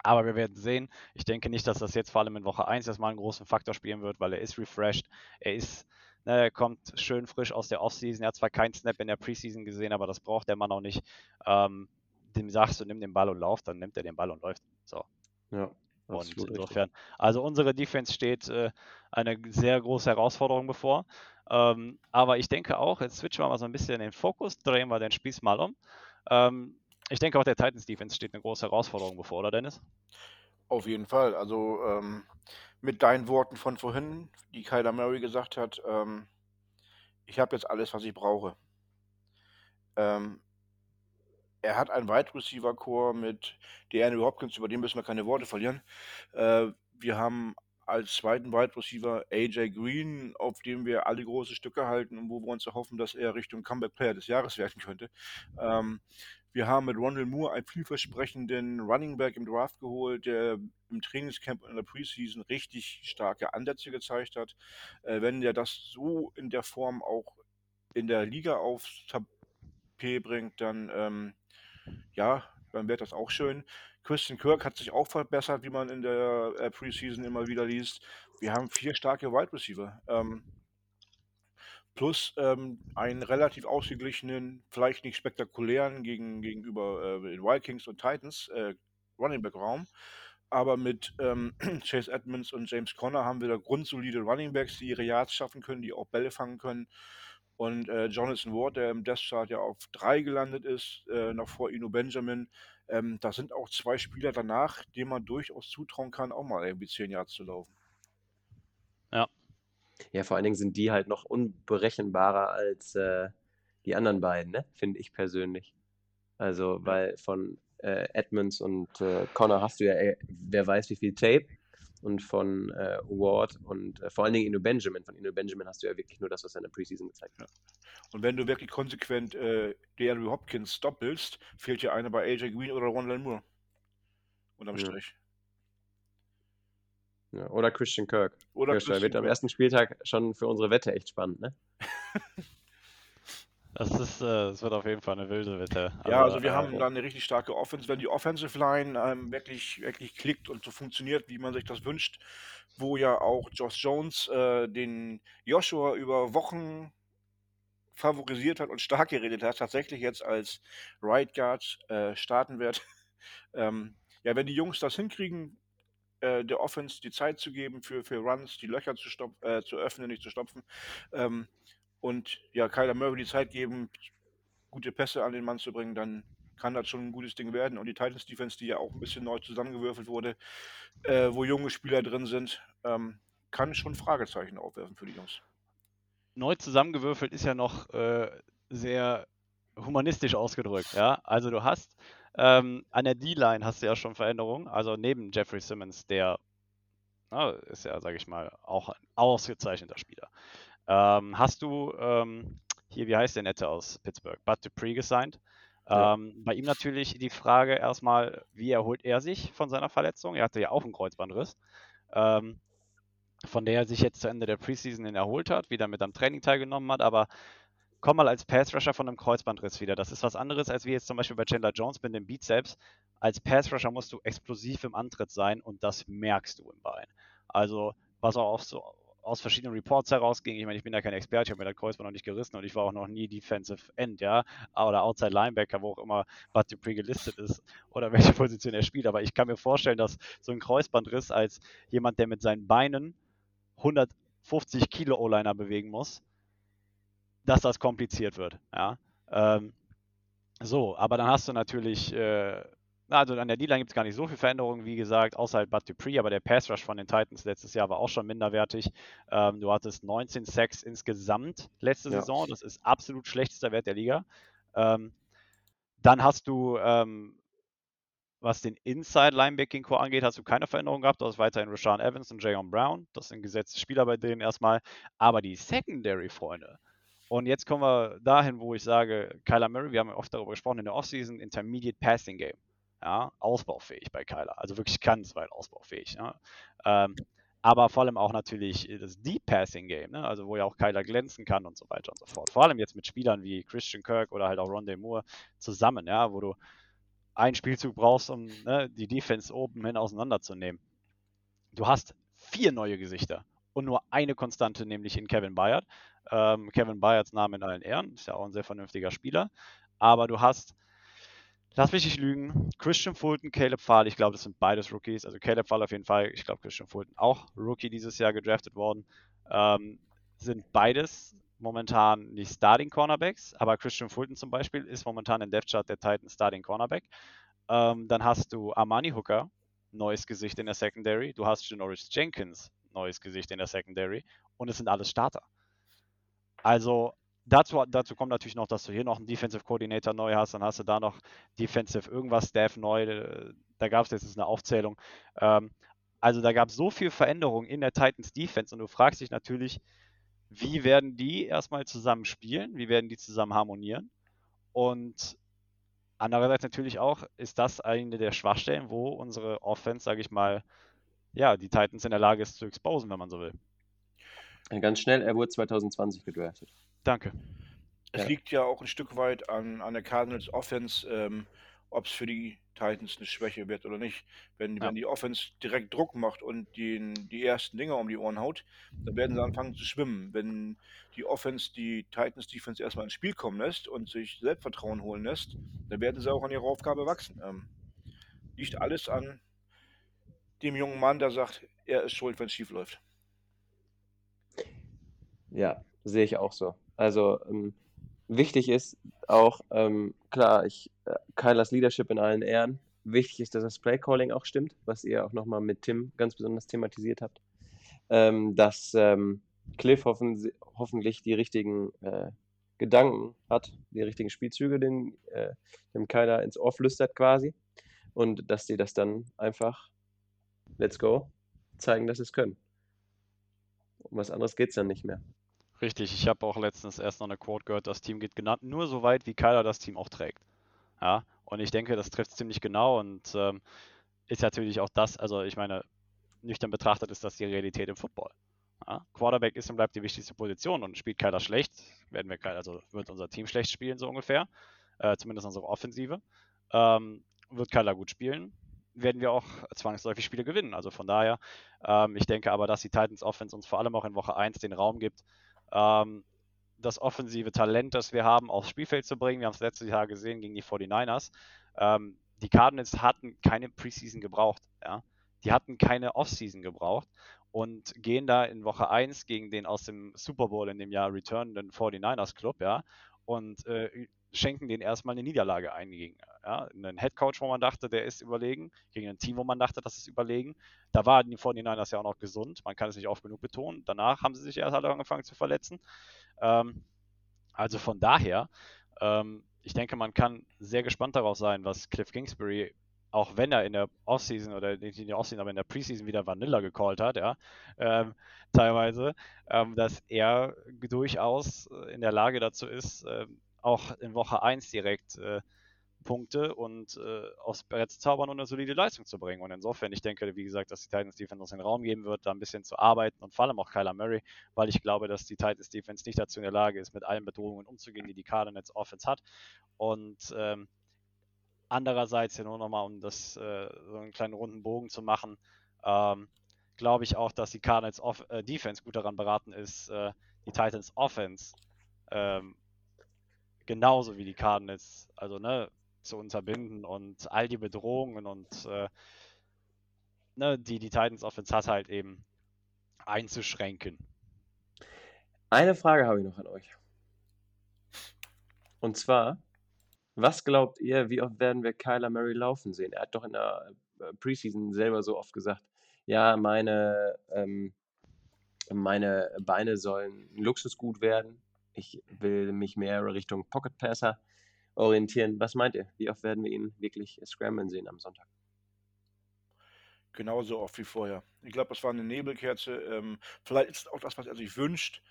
[SPEAKER 2] Aber wir werden sehen. Ich denke nicht, dass das jetzt vor allem in Woche 1 erstmal einen großen Faktor spielen wird, weil er ist refreshed. Er ist, ne, er kommt schön frisch aus der Offseason. Er hat zwar keinen Snap in der Preseason gesehen, aber das braucht der Mann auch nicht. Ähm, dem sagst du, nimm den Ball und lauf, dann nimmt er den Ball und läuft. So.
[SPEAKER 3] Ja.
[SPEAKER 2] Und insofern, also unsere Defense steht äh, eine sehr große Herausforderung bevor. Ähm, aber ich denke auch, jetzt switchen wir mal so ein bisschen den Fokus, drehen wir den Spieß mal um. Ähm, ich denke auch der Titans Defense steht eine große Herausforderung bevor, oder Dennis?
[SPEAKER 4] Auf jeden Fall. Also ähm, mit deinen Worten von vorhin, die Kyler Murray gesagt hat, ähm, ich habe jetzt alles, was ich brauche. Ähm, er hat einen Wide Receiver Core mit DeAndre Hopkins, über den müssen wir keine Worte verlieren. Äh, wir haben als zweiten Wide Receiver AJ Green, auf dem wir alle große Stücke halten und wo wir uns erhoffen, dass er Richtung Comeback Player des Jahres werden könnte. Ähm, wir haben mit Rondell Moore einen vielversprechenden Running Back im Draft geholt, der im Trainingscamp und in der Preseason richtig starke Ansätze gezeigt hat. Äh, wenn der das so in der Form auch in der Liga aufs Tapet bringt, dann ähm, ja, dann wäre das auch schön. Christian Kirk hat sich auch verbessert, wie man in der äh, Preseason immer wieder liest. Wir haben vier starke Wide Receiver. Ähm, plus ähm, einen relativ ausgeglichenen, vielleicht nicht spektakulären gegen, gegenüber äh, den Vikings und Titans äh, Running Back Raum. Aber mit ähm, (clears throat) Chase Edmonds und James Conner haben wir da grundsolide Running Backs, die ihre Yards schaffen können, die auch Bälle fangen können. Und äh, Jonathan Ward, der im Death Chart ja auf drei gelandet ist, äh, noch vor Ino Benjamin, ähm, da sind auch zwei Spieler danach, denen man durchaus zutrauen kann, auch mal irgendwie zehn Yards zu laufen.
[SPEAKER 2] Ja,
[SPEAKER 3] Ja, vor allen Dingen sind die halt noch unberechenbarer als äh, die anderen beiden, ne? Finde ich persönlich. Also, weil von äh, Edmonds und äh, Connor hast du ja, äh, wer weiß wie viel Tape. Und von äh, Ward und äh, vor allen Dingen Ino Benjamin. Von Ino Benjamin hast du ja wirklich nur das, was er in der Preseason gezeigt hat.
[SPEAKER 4] Und wenn du wirklich konsequent äh, DeAndre Hopkins doppelst, fehlt dir einer bei AJ Green oder Rondell Moore. Unterm
[SPEAKER 3] Ja.
[SPEAKER 4] Strich.
[SPEAKER 3] Ja, oder Christian Kirk.
[SPEAKER 4] Oder
[SPEAKER 3] Kirschner wird
[SPEAKER 4] Christian
[SPEAKER 3] am
[SPEAKER 4] Kirk.
[SPEAKER 3] ersten Spieltag schon für unsere Wette echt spannend, ne? (laughs)
[SPEAKER 2] das ist, äh, das wird auf jeden Fall eine wilde Wette.
[SPEAKER 4] Ja, also wir haben
[SPEAKER 2] äh,
[SPEAKER 4] da eine richtig starke Offense. Wenn die Offensive Line ähm, wirklich, wirklich klickt und so funktioniert, wie man sich das wünscht, wo ja auch Josh Jones äh, den Joshua über Wochen favorisiert hat und stark geredet hat, tatsächlich jetzt als Right Guard äh, starten wird. (laughs) ähm, ja, wenn die Jungs das hinkriegen, äh, der Offense die Zeit zu geben für, für Runs, die Löcher zu, stop äh, zu öffnen, nicht zu stopfen, ähm, und ja, Kyler Murray die Zeit geben, gute Pässe an den Mann zu bringen, dann kann das schon ein gutes Ding werden. Und die Titans Defense, die ja auch ein bisschen neu zusammengewürfelt wurde, äh, wo junge Spieler drin sind, ähm, kann schon Fragezeichen aufwerfen für die Jungs.
[SPEAKER 2] neu zusammengewürfelt ist ja noch äh, sehr humanistisch ausgedrückt. Ja, also du hast ähm, an der D-Line hast du ja schon Veränderungen. Also neben Jeffrey Simmons, der na, ist ja, sage ich mal, auch ein ausgezeichneter Spieler. Ähm, hast du ähm, hier, wie heißt der Nette aus Pittsburgh? Bud Dupree gesigned.
[SPEAKER 3] Ja.
[SPEAKER 2] Ähm, bei ihm natürlich die Frage erstmal, wie erholt er sich von seiner Verletzung? Er hatte ja auch einen Kreuzbandriss. Ähm, von der er sich jetzt zu Ende der Preseason erholt hat, wieder mit am Training teilgenommen hat, aber komm mal als Pass-Rusher von einem Kreuzbandriss wieder. Das ist was anderes, als wie jetzt zum Beispiel bei Chandler Jones mit dem Bizeps. Als Pass-Rusher musst du explosiv im Antritt sein und das merkst du im Bein. Also, was auch auf so aus verschiedenen Reports herausging, ich meine, ich bin ja kein Experte, ich habe mir das Kreuzband noch nicht gerissen und ich war auch noch nie Defensive End, ja, oder Outside Linebacker, wo auch immer Bud Dupree gelistet ist (laughs) oder welche Position er spielt, aber ich kann mir vorstellen, dass so ein Kreuzbandriss als jemand, der mit seinen Beinen 150 Kilo O-Liner bewegen muss, dass das kompliziert wird. Ja? Ähm, so, aber dann hast du natürlich, äh, also an der D-Line gibt es gar nicht so viel Veränderungen, wie gesagt, außer halt Bud Dupree, aber der Pass Rush von den Titans letztes Jahr war auch schon minderwertig. Ähm, du hattest 19 Sacks insgesamt letzte
[SPEAKER 3] Ja.
[SPEAKER 2] Saison, das ist absolut schlechtester Wert der Liga. Ähm, dann hast du, ähm, was den Inside Linebacking Core angeht, hast du keine Veränderung gehabt. Du hast weiterhin Rashawn Evans und Jayon Brown. Das sind gesetzte Spieler bei denen erstmal. Aber die Secondary, Freunde. Und jetzt kommen wir dahin, wo ich sage, Kyler Murray, wir haben ja oft darüber gesprochen in der Offseason, Intermediate Passing Game. Ja, ausbaufähig bei Kyler. Also wirklich ganz weit ausbaufähig. Ja. Ähm, aber vor allem auch natürlich das Deep Passing Game, ne? also wo ja auch Kyler glänzen kann und so weiter und so fort. Vor allem jetzt mit Spielern wie Christian Kirk oder halt auch Rondé Moore zusammen, ja, wo du einen Spielzug brauchst, um ne, die Defense oben hin auseinanderzunehmen. Du hast vier neue Gesichter und nur eine Konstante, nämlich in Kevin Bayard. Ähm, Kevin Bayards Name in allen Ehren, ist ja auch ein sehr vernünftiger Spieler. Aber du hast, lass mich nicht lügen, Christian Fulton, Caleb Fahl, ich glaube, das sind beides Rookies. Also Caleb Fahl auf jeden Fall, ich glaube Christian Fulton auch Rookie dieses Jahr gedraftet worden. Ähm, sind beides momentan nicht Starting Cornerbacks, aber Christian Fulton zum Beispiel ist momentan in Depth Chart der Titan Starting Cornerback. Ähm, dann hast du Armani Hooker, neues Gesicht in der Secondary. Du hast Janoris Jenkins, neues Gesicht in der Secondary. Und es sind alles Starter. Also dazu, dazu kommt natürlich noch, dass du hier noch einen Defensive Coordinator neu hast, dann hast du da noch Defensive irgendwas Staff neu. äh, Da gab es jetzt eine Aufzählung. Ähm, Also da gab es so viel Veränderung in der Titans Defense und du fragst dich natürlich, wie werden die erstmal zusammen spielen, wie werden die zusammen harmonieren und andererseits natürlich auch, ist das eine der Schwachstellen, wo unsere Offense, sage ich mal, ja, die Titans in der Lage ist zu exposen, wenn man so will.
[SPEAKER 3] Ganz schnell, er wurde 2020 gedraftet.
[SPEAKER 2] Danke.
[SPEAKER 4] Es
[SPEAKER 3] Ja.
[SPEAKER 4] liegt ja auch ein Stück weit an, an der Cardinals Offense, ähm, ob es für die Titans eine Schwäche wird oder nicht. Wenn,
[SPEAKER 2] Ja.
[SPEAKER 4] wenn die Offense direkt Druck macht und den, die ersten Dinger um die Ohren haut, dann werden sie anfangen zu schwimmen. Wenn die Offense die Titans Defense erstmal ins Spiel kommen lässt und sich Selbstvertrauen holen lässt, dann werden sie auch an ihrer Aufgabe wachsen. Ähm, liegt alles an dem jungen Mann, der sagt, er ist schuld, wenn es schief läuft.
[SPEAKER 3] Ja, sehe ich auch so. Also ähm, wichtig ist auch, ähm, klar, ich, äh, Kylers Leadership in allen Ehren. Wichtig ist, dass das Playcalling auch stimmt, was ihr auch nochmal mit Tim ganz besonders thematisiert habt. Ähm, dass ähm, Cliff hoffen, hoffentlich die richtigen äh, Gedanken hat, die richtigen Spielzüge den, äh, dem Kyler ins Ohr flüstert quasi. Und dass die das dann einfach, let's go, zeigen, dass sie es können. Um was anderes geht es dann nicht mehr.
[SPEAKER 2] Richtig, ich habe auch letztens erst noch eine Quote gehört, das Team geht genannt nur so weit, wie Kyler das Team auch trägt. Ja, und ich denke, das trifft ziemlich genau und ähm, ist natürlich auch das, also ich meine, nüchtern betrachtet ist das die Realität im Football. Ja, Quarterback ist und bleibt die wichtigste Position und spielt Kyler schlecht, werden wir, also wird unser Team schlecht spielen, so ungefähr, äh, zumindest unsere Offensive. Ähm, wird Kyler gut spielen, werden wir auch zwangsläufig Spiele gewinnen. Also von daher, ähm, ich denke aber, dass die Titans Offense uns vor allem auch in Woche 1 den Raum gibt, ähm, das offensive Talent, das wir haben, aufs Spielfeld zu bringen. Wir haben es letztes Jahr gesehen gegen die 49ers. Ähm, die Cardinals hatten keine Preseason gebraucht. Ja? Die hatten keine Offseason gebraucht und gehen da in Woche 1 gegen den aus dem Super Bowl in dem Jahr returnenden 49ers Club, ja, und äh, schenken denen erstmal eine Niederlage ein gegen ja, einen Headcoach, wo man dachte, der ist überlegen, gegen ein Team, wo man dachte, das ist überlegen. Da waren die 49ers ja auch noch gesund, man kann es nicht oft genug betonen. Danach haben sie sich erst alle angefangen zu verletzen. Ähm, also von daher, ähm, ich denke, man kann sehr gespannt darauf sein, was Cliff Kingsbury, auch wenn er in der Offseason oder nicht in der Offseason, aber in der Preseason wieder Vanilla gecallt hat, ja, ähm, teilweise, ähm, dass er durchaus in der Lage dazu ist, ähm, auch in Woche 1 direkt äh, Punkte und äh, aufs Brett zaubern und eine solide Leistung zu bringen. Und insofern, ich denke, wie gesagt, dass die Titans Defense uns den Raum geben wird, da ein bisschen zu arbeiten und vor allem auch Kyler Murray, weil ich glaube, dass die Titans Defense nicht dazu in der Lage ist, mit allen Bedrohungen umzugehen, die die Cardinals Offense hat. Und ähm, andererseits, ja nur nochmal, um das äh, so einen kleinen runden Bogen zu machen, ähm, glaube ich auch, dass die Cardinals Off äh, Defense gut daran beraten ist, äh, die Titans Offense ähm, genauso wie die Cardinals, also ne, zu unterbinden und all die Bedrohungen und äh, ne, die die Titans Offense hat, halt eben einzuschränken.
[SPEAKER 3] Eine Frage habe ich noch an euch. Und zwar, was glaubt ihr, wie oft werden wir Kyler Murray laufen sehen? Er hat doch in der äh, Preseason selber so oft gesagt, ja, meine, ähm, meine Beine sollen Luxusgut werden. Ich will mich mehr Richtung Pocket Passer orientieren. Was meint ihr? Wie oft werden wir ihn wirklich scramblen sehen am Sonntag?
[SPEAKER 4] Genauso oft wie vorher. Ich glaube, das war eine Nebelkerze. Ähm, vielleicht ist es auch das, was er sich wünscht,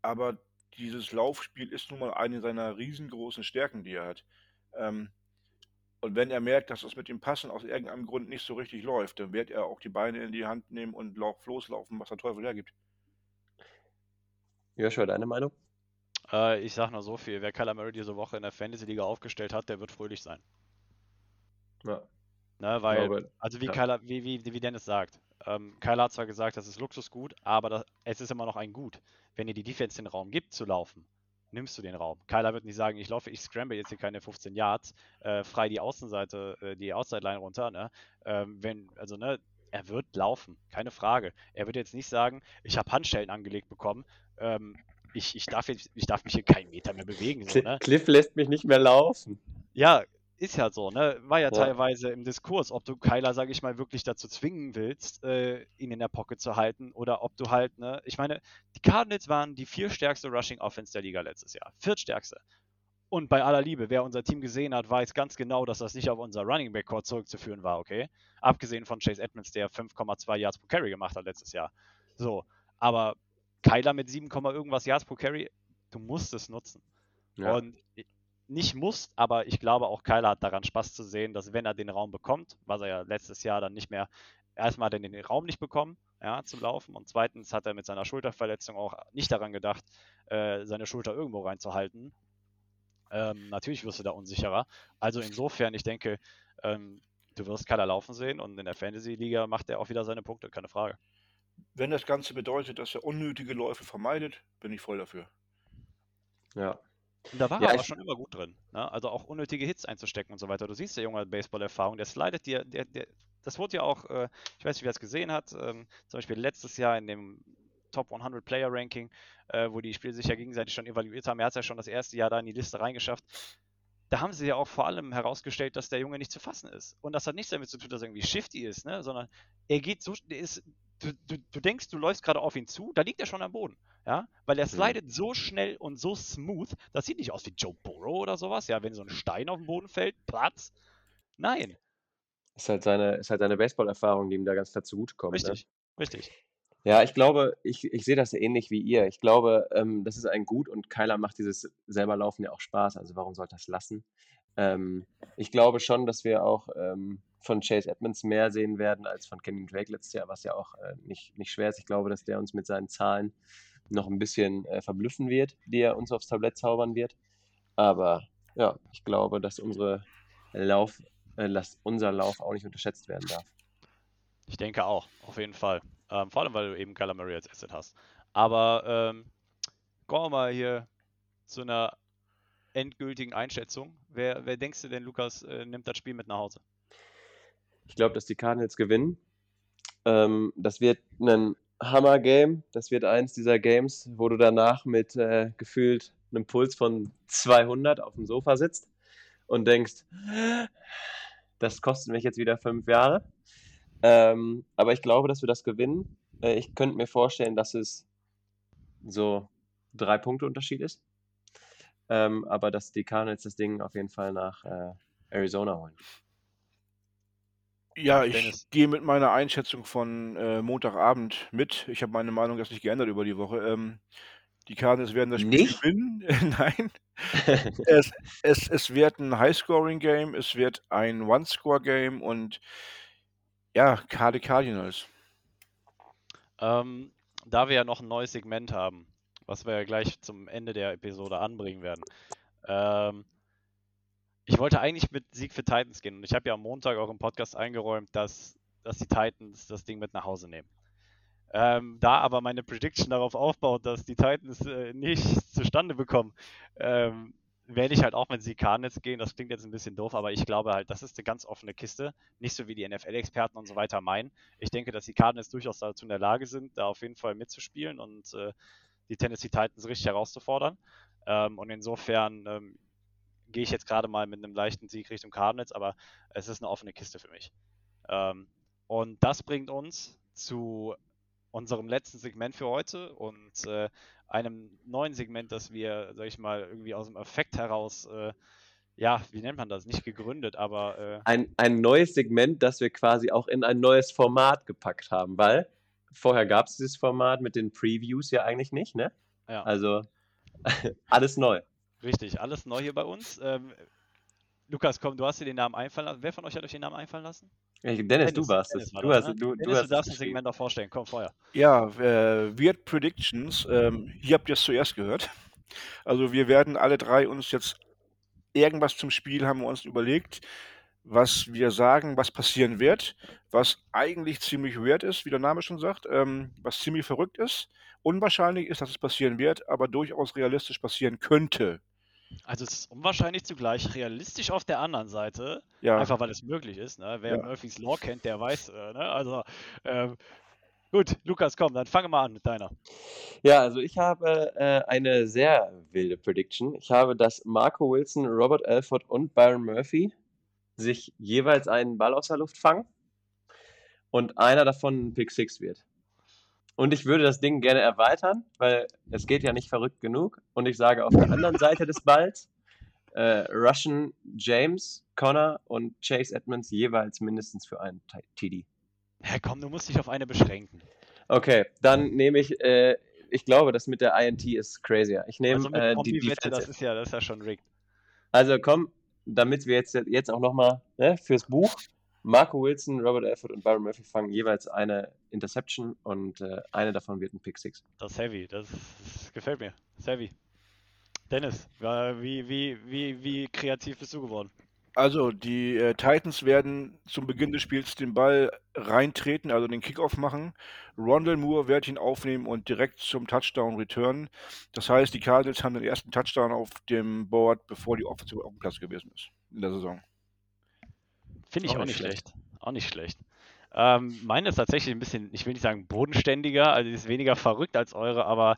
[SPEAKER 4] aber dieses Laufspiel ist nun mal eine seiner riesengroßen Stärken, die er hat. Ähm, und wenn er merkt, dass das mit dem Passen aus irgendeinem Grund nicht so richtig läuft, dann wird er auch die Beine in die Hand nehmen und lauf, loslaufen, was der Teufel hergibt.
[SPEAKER 3] Joshua, deine Meinung?
[SPEAKER 2] Äh, ich sag nur so viel, wer Kyler Murray diese Woche in der Fantasy-Liga aufgestellt hat, der wird fröhlich sein.
[SPEAKER 3] Ja.
[SPEAKER 2] Ne, weil,
[SPEAKER 3] glaube,
[SPEAKER 2] also wie
[SPEAKER 3] ja.
[SPEAKER 2] Kyler, wie, wie, wie Dennis sagt, ähm, Kyler hat zwar gesagt, das ist Luxusgut, aber das, es ist immer noch ein Gut. Wenn ihr die Defense den Raum gibt zu laufen, nimmst du den Raum. Kyler wird nicht sagen, ich laufe, ich scramble jetzt hier keine 15 Yards, äh, frei die Außenseite, äh, die Outside-Line runter, ne? Ähm, wenn, also ne, er wird laufen, keine Frage. Er wird jetzt nicht sagen, ich habe Handschellen angelegt bekommen, ähm, ich, ich, darf jetzt, ich darf mich hier keinen Meter mehr bewegen. So, ne?
[SPEAKER 3] Cliff lässt mich nicht mehr laufen.
[SPEAKER 2] Ja, ist ja so, ne? War ja,
[SPEAKER 3] Ja.
[SPEAKER 2] teilweise im Diskurs, ob du Kyler, sage ich mal, wirklich dazu zwingen willst, äh, ihn in der Pocket zu halten oder ob du halt, ne? Ich meine, die Cardinals waren die viertstärkste Rushing Offense der Liga letztes Jahr. Viertstärkste. Und bei aller Liebe, wer unser Team gesehen hat, weiß ganz genau, dass das nicht auf unser Running Back Core zurückzuführen war, okay? Abgesehen von Chase Edmonds, der 5,2 Yards pro Carry gemacht hat letztes Jahr. So, aber Kyler mit 7, irgendwas Yards pro Carry, du musst es nutzen. Ja. Und nicht muss, aber ich glaube auch Kyler hat daran Spaß zu sehen, dass wenn er den Raum bekommt, was er ja letztes Jahr dann nicht mehr, erstmal hat er den Raum nicht bekommen, ja, zu laufen und zweitens hat er mit seiner Schulterverletzung auch nicht daran gedacht, äh, seine Schulter irgendwo reinzuhalten. Ähm, natürlich wirst du da unsicherer. Also insofern, ich denke, ähm, du wirst Kyler laufen sehen und in der Fantasy-Liga macht er auch wieder seine Punkte, keine Frage.
[SPEAKER 4] Wenn das Ganze bedeutet, dass er unnötige Läufe vermeidet, bin ich voll dafür.
[SPEAKER 3] Ja.
[SPEAKER 2] Und da war ja, er aber schon immer gut drin. Ne? Also auch unnötige Hits einzustecken und so weiter. Du siehst, der Junge hat Baseball-Erfahrung, der slidet dir, der, der, das wurde ja auch, äh, ich weiß nicht, wer es gesehen hat, ähm, zum Beispiel letztes Jahr in dem Top 100 Player Ranking, äh, wo die Spiele sich ja gegenseitig schon evaluiert haben. Er hat es ja schon das erste Jahr da in die Liste reingeschafft. Da haben sie ja auch vor allem herausgestellt, dass der Junge nicht zu fassen ist. Und das hat nichts damit zu tun, dass er irgendwie shifty ist, ne? sondern er geht so, ist, du, du, du denkst, du läufst gerade auf ihn zu, da liegt er schon am Boden. Ja, weil er mhm. slidet mhm. so schnell und so smooth, das sieht nicht aus wie Joe Burrow oder sowas, ja, wenn so ein Stein auf den Boden fällt, Platz. Nein.
[SPEAKER 3] Ist halt seine, ist halt seine Baseball-Erfahrung, die ihm da ganz klar zugutekommt.
[SPEAKER 2] Ne? Richtig, ne? richtig.
[SPEAKER 3] Ja, ich glaube, ich, ich sehe das ähnlich wie ihr. Ich glaube, ähm, das ist ein Gut und Kyler macht dieses selber Laufen ja auch Spaß. Also warum sollte das lassen? Ähm, ich glaube schon, dass wir auch ähm, von Chase Edmonds mehr sehen werden als von Kenny Drake letztes Jahr, was ja auch äh, nicht, nicht schwer ist. Ich glaube, dass der uns mit seinen Zahlen noch ein bisschen äh, verblüffen wird, die er uns aufs Tablett zaubern wird. Aber ja, ich glaube, dass unsere Lauf, äh, unser Lauf auch nicht unterschätzt werden darf.
[SPEAKER 2] Ich denke auch, auf jeden Fall. Ähm, vor allem, weil du eben Murray als Asset hast. Aber ähm, kommen wir mal hier zu einer endgültigen Einschätzung. Wer, wer denkst du denn, Lukas, äh, nimmt das Spiel mit nach Hause?
[SPEAKER 3] Ich glaube, dass die Cardinals gewinnen. Ähm, das wird ein Hammer-Game. Das wird eins dieser Games, wo du danach mit äh, gefühlt einem Puls von 200 auf dem Sofa sitzt und denkst, das kostet mich jetzt wieder fünf Jahre. Ähm, aber ich glaube, dass wir das gewinnen. Äh, ich könnte mir vorstellen, dass es so drei Punkte Unterschied ist. Ähm, aber dass die Cardinals das Ding auf jeden Fall nach äh, Arizona holen.
[SPEAKER 4] Ja, ich gehe mit meiner Einschätzung von äh, Montagabend mit. Ich habe meine Meinung jetzt nicht geändert über die Woche. Ähm, die Cardinals werden das Spiel
[SPEAKER 3] Nicht?
[SPEAKER 4] gewinnen. (laughs) Nein. (laughs) es, es, es wird ein High-Scoring-Game, es wird ein One-Score-Game und ja, Cardi Cardinals.
[SPEAKER 2] Ähm, da wir ja noch ein neues Segment haben, was wir ja gleich zum Ende der Episode anbringen werden. Ähm, ich wollte eigentlich mit Sieg für Titans gehen und ich habe ja am Montag auch im Podcast eingeräumt, dass, dass die Titans das Ding mit nach Hause nehmen. Ähm, da aber meine Prediction darauf aufbaut, dass die Titans äh, nichts zustande bekommen, ähm, werde ich halt auch mit Sieg Cardinals gehen. Das klingt jetzt ein bisschen doof, aber ich glaube halt, das ist eine ganz offene Kiste. Nicht so wie die NFL-Experten und so weiter meinen. Ich denke, dass die Cardinals durchaus dazu in der Lage sind, da auf jeden Fall mitzuspielen und äh, die Tennessee Titans richtig herauszufordern. Ähm, und insofern ähm, gehe ich jetzt gerade mal mit einem leichten Sieg Richtung Cardinals, aber es ist eine offene Kiste für mich. Ähm, und das bringt uns zu unserem letzten Segment für heute und äh, einem neuen Segment, das wir, sag ich mal, irgendwie aus dem Effekt heraus, äh, ja, wie nennt man das? Nicht gegründet, aber. Äh
[SPEAKER 3] ein, ein neues Segment, das wir quasi auch in ein neues Format gepackt haben, weil vorher gab es dieses Format mit den Previews ja eigentlich nicht, ne?
[SPEAKER 2] Ja.
[SPEAKER 3] Also (laughs) alles neu.
[SPEAKER 2] Richtig, alles neu hier bei uns. Ähm, Lukas, komm, du hast dir den Namen einfallen lassen. Wer von euch hat euch den Namen einfallen lassen?
[SPEAKER 3] Dennis, Dennis du warst es.
[SPEAKER 2] du, hast, ne? du, Dennis, du, hast du darfst das Segment auch vorstellen. Komm, Feuer.
[SPEAKER 4] Ja, äh, Weird Predictions. Ähm, hier habt ihr es zuerst gehört. Also wir werden alle drei uns jetzt irgendwas zum Spiel haben wir uns überlegt, was wir sagen, was passieren wird, was eigentlich ziemlich weird ist, wie der Name schon sagt, ähm, was ziemlich verrückt ist. Unwahrscheinlich ist, dass es passieren wird, aber durchaus realistisch passieren könnte.
[SPEAKER 2] Also es ist unwahrscheinlich zugleich realistisch auf der anderen Seite,
[SPEAKER 4] Ja.
[SPEAKER 2] einfach weil es möglich ist. Ne? Wer
[SPEAKER 4] Ja.
[SPEAKER 2] Murphys Law kennt, der weiß. Äh, ne? Also ähm, gut, Lukas, komm, dann fange mal an mit deiner.
[SPEAKER 3] Ja, also ich habe äh, eine sehr wilde Prediction. Ich habe, dass Marco Wilson, Robert Alford und Byron Murphy sich jeweils einen Ball aus der Luft fangen und einer davon ein Pick Six wird. Und ich würde das Ding gerne erweitern, weil es geht ja nicht verrückt genug. Und ich sage auf der anderen Seite des Balls, äh, Russian James, Connor und Chase Edmonds jeweils mindestens für einen TD.
[SPEAKER 2] Ja, komm, du musst dich auf eine beschränken.
[SPEAKER 3] Okay, dann nehme ich, äh, ich glaube, das mit der INT ist crazier. Ich nehme
[SPEAKER 2] Also
[SPEAKER 3] äh, die
[SPEAKER 2] Kombi-Wette, das
[SPEAKER 3] Defensive.
[SPEAKER 2] ist ja, das ist ja schon rigged.
[SPEAKER 3] Also komm, damit wir jetzt, jetzt auch nochmal ne, fürs Buch, Marco Wilson, Robert Efford und Byron Murphy fangen jeweils eine Interception und äh, eine davon wird ein Pick Six.
[SPEAKER 2] Das ist heavy, das, das gefällt mir. Das ist heavy. Dennis, wie, wie, wie, wie kreativ bist du geworden?
[SPEAKER 4] Also, die äh, Titans werden zum Beginn des Spiels den Ball reintreten, also den Kickoff machen. Rondell Moore wird ihn aufnehmen und direkt zum Touchdown returnen. Das heißt, die Cardinals haben den ersten Touchdown auf dem Board, bevor die Offensive auf dem Platz gewesen ist in der Saison.
[SPEAKER 2] Finde ich
[SPEAKER 3] Auch
[SPEAKER 2] auch
[SPEAKER 3] nicht
[SPEAKER 2] nicht schlecht. Auch nicht schlecht. Ähm, meine ist tatsächlich ein bisschen, ich will nicht sagen bodenständiger, also die ist weniger verrückt als eure, aber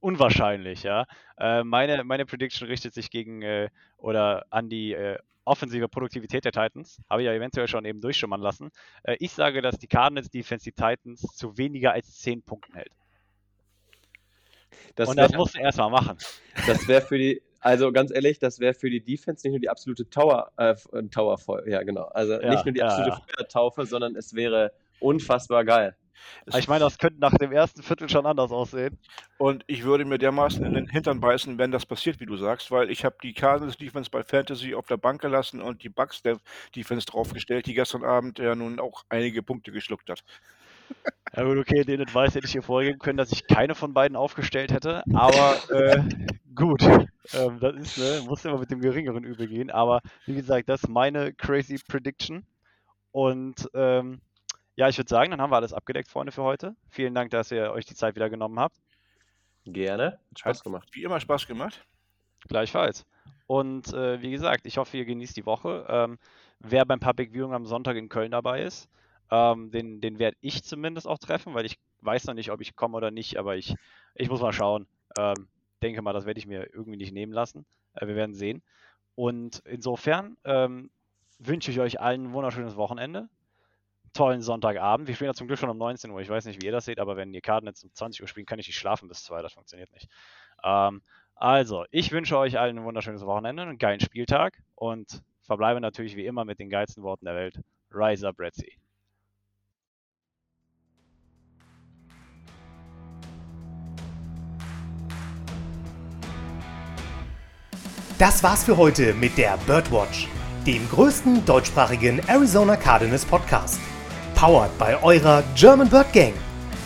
[SPEAKER 2] unwahrscheinlich, ja. Äh, meine, meine Prediction richtet sich gegen äh, oder an die äh, offensive Produktivität der Titans. Habe ich ja eventuell schon eben durchschimmern lassen. Äh, ich sage, dass die Cardinals Defense die Titans zu weniger als 10 Punkten hält.
[SPEAKER 3] Das
[SPEAKER 2] Und das
[SPEAKER 3] wäre
[SPEAKER 2] musst du erstmal machen.
[SPEAKER 3] das wär für die, also ganz ehrlich, das wäre für die Defense nicht nur die absolute Tower, äh, Tower voll, ja genau. Also
[SPEAKER 2] Ja,
[SPEAKER 3] nicht nur die absolute
[SPEAKER 2] ja.
[SPEAKER 3] Feuertaufe, sondern es wäre unfassbar geil.
[SPEAKER 2] Aber ich meine, das könnte nach dem ersten Viertel schon anders aussehen.
[SPEAKER 4] Und ich würde mir dermaßen in den Hintern beißen, wenn das passiert, wie du sagst, weil ich habe die Cardinals Defense bei Fantasy auf der Bank gelassen und die Bucks Defense draufgestellt, die gestern Abend ja nun auch einige Punkte geschluckt hat.
[SPEAKER 2] Ja gut, okay, den Advice hätte ich hier vorgeben können, dass ich keine von beiden aufgestellt hätte, aber äh, gut, ähm, das ist, ne, muss immer mit dem geringeren Übel gehen, aber wie gesagt, das ist meine crazy Prediction und ähm, ja, ich würde sagen, dann haben wir alles abgedeckt, Freunde, für heute. Vielen Dank, dass ihr euch die Zeit wieder genommen habt,
[SPEAKER 3] Gerne. Hat Spaß
[SPEAKER 4] Hat
[SPEAKER 3] gemacht.
[SPEAKER 4] wie immer Spaß gemacht.
[SPEAKER 2] gleichfalls. Und äh, wie gesagt, ich hoffe, ihr genießt die Woche. Ähm, wer beim Public Viewing am Sonntag in Köln dabei ist, ähm, den, den werde ich zumindest auch treffen, weil ich weiß noch nicht, ob ich komme oder nicht, aber ich, ich muss mal schauen. Ähm, denke mal, das werde ich mir irgendwie nicht nehmen lassen. Äh, wir werden sehen. Und insofern ähm, wünsche ich euch allen ein wunderschönes Wochenende. Tollen Sonntagabend. Wir spielen ja zum Glück schon um 19 Uhr. Ich weiß nicht, wie ihr das seht, aber wenn ihr Karten jetzt um 20 Uhr spielen, kann ich nicht schlafen bis 2. Das funktioniert nicht. Ähm, also, ich wünsche euch allen ein wunderschönes Wochenende, einen geilen Spieltag und verbleibe natürlich wie immer mit den geilsten Worten der Welt. Rise up, Red Sea.
[SPEAKER 1] Das war's für heute mit der Birdwatch, dem größten deutschsprachigen Arizona Cardinals Podcast. Powered bei eurer German Bird Gang.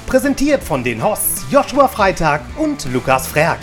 [SPEAKER 1] Präsentiert von den Hosts Joshua Freitag und Lukas Frerk.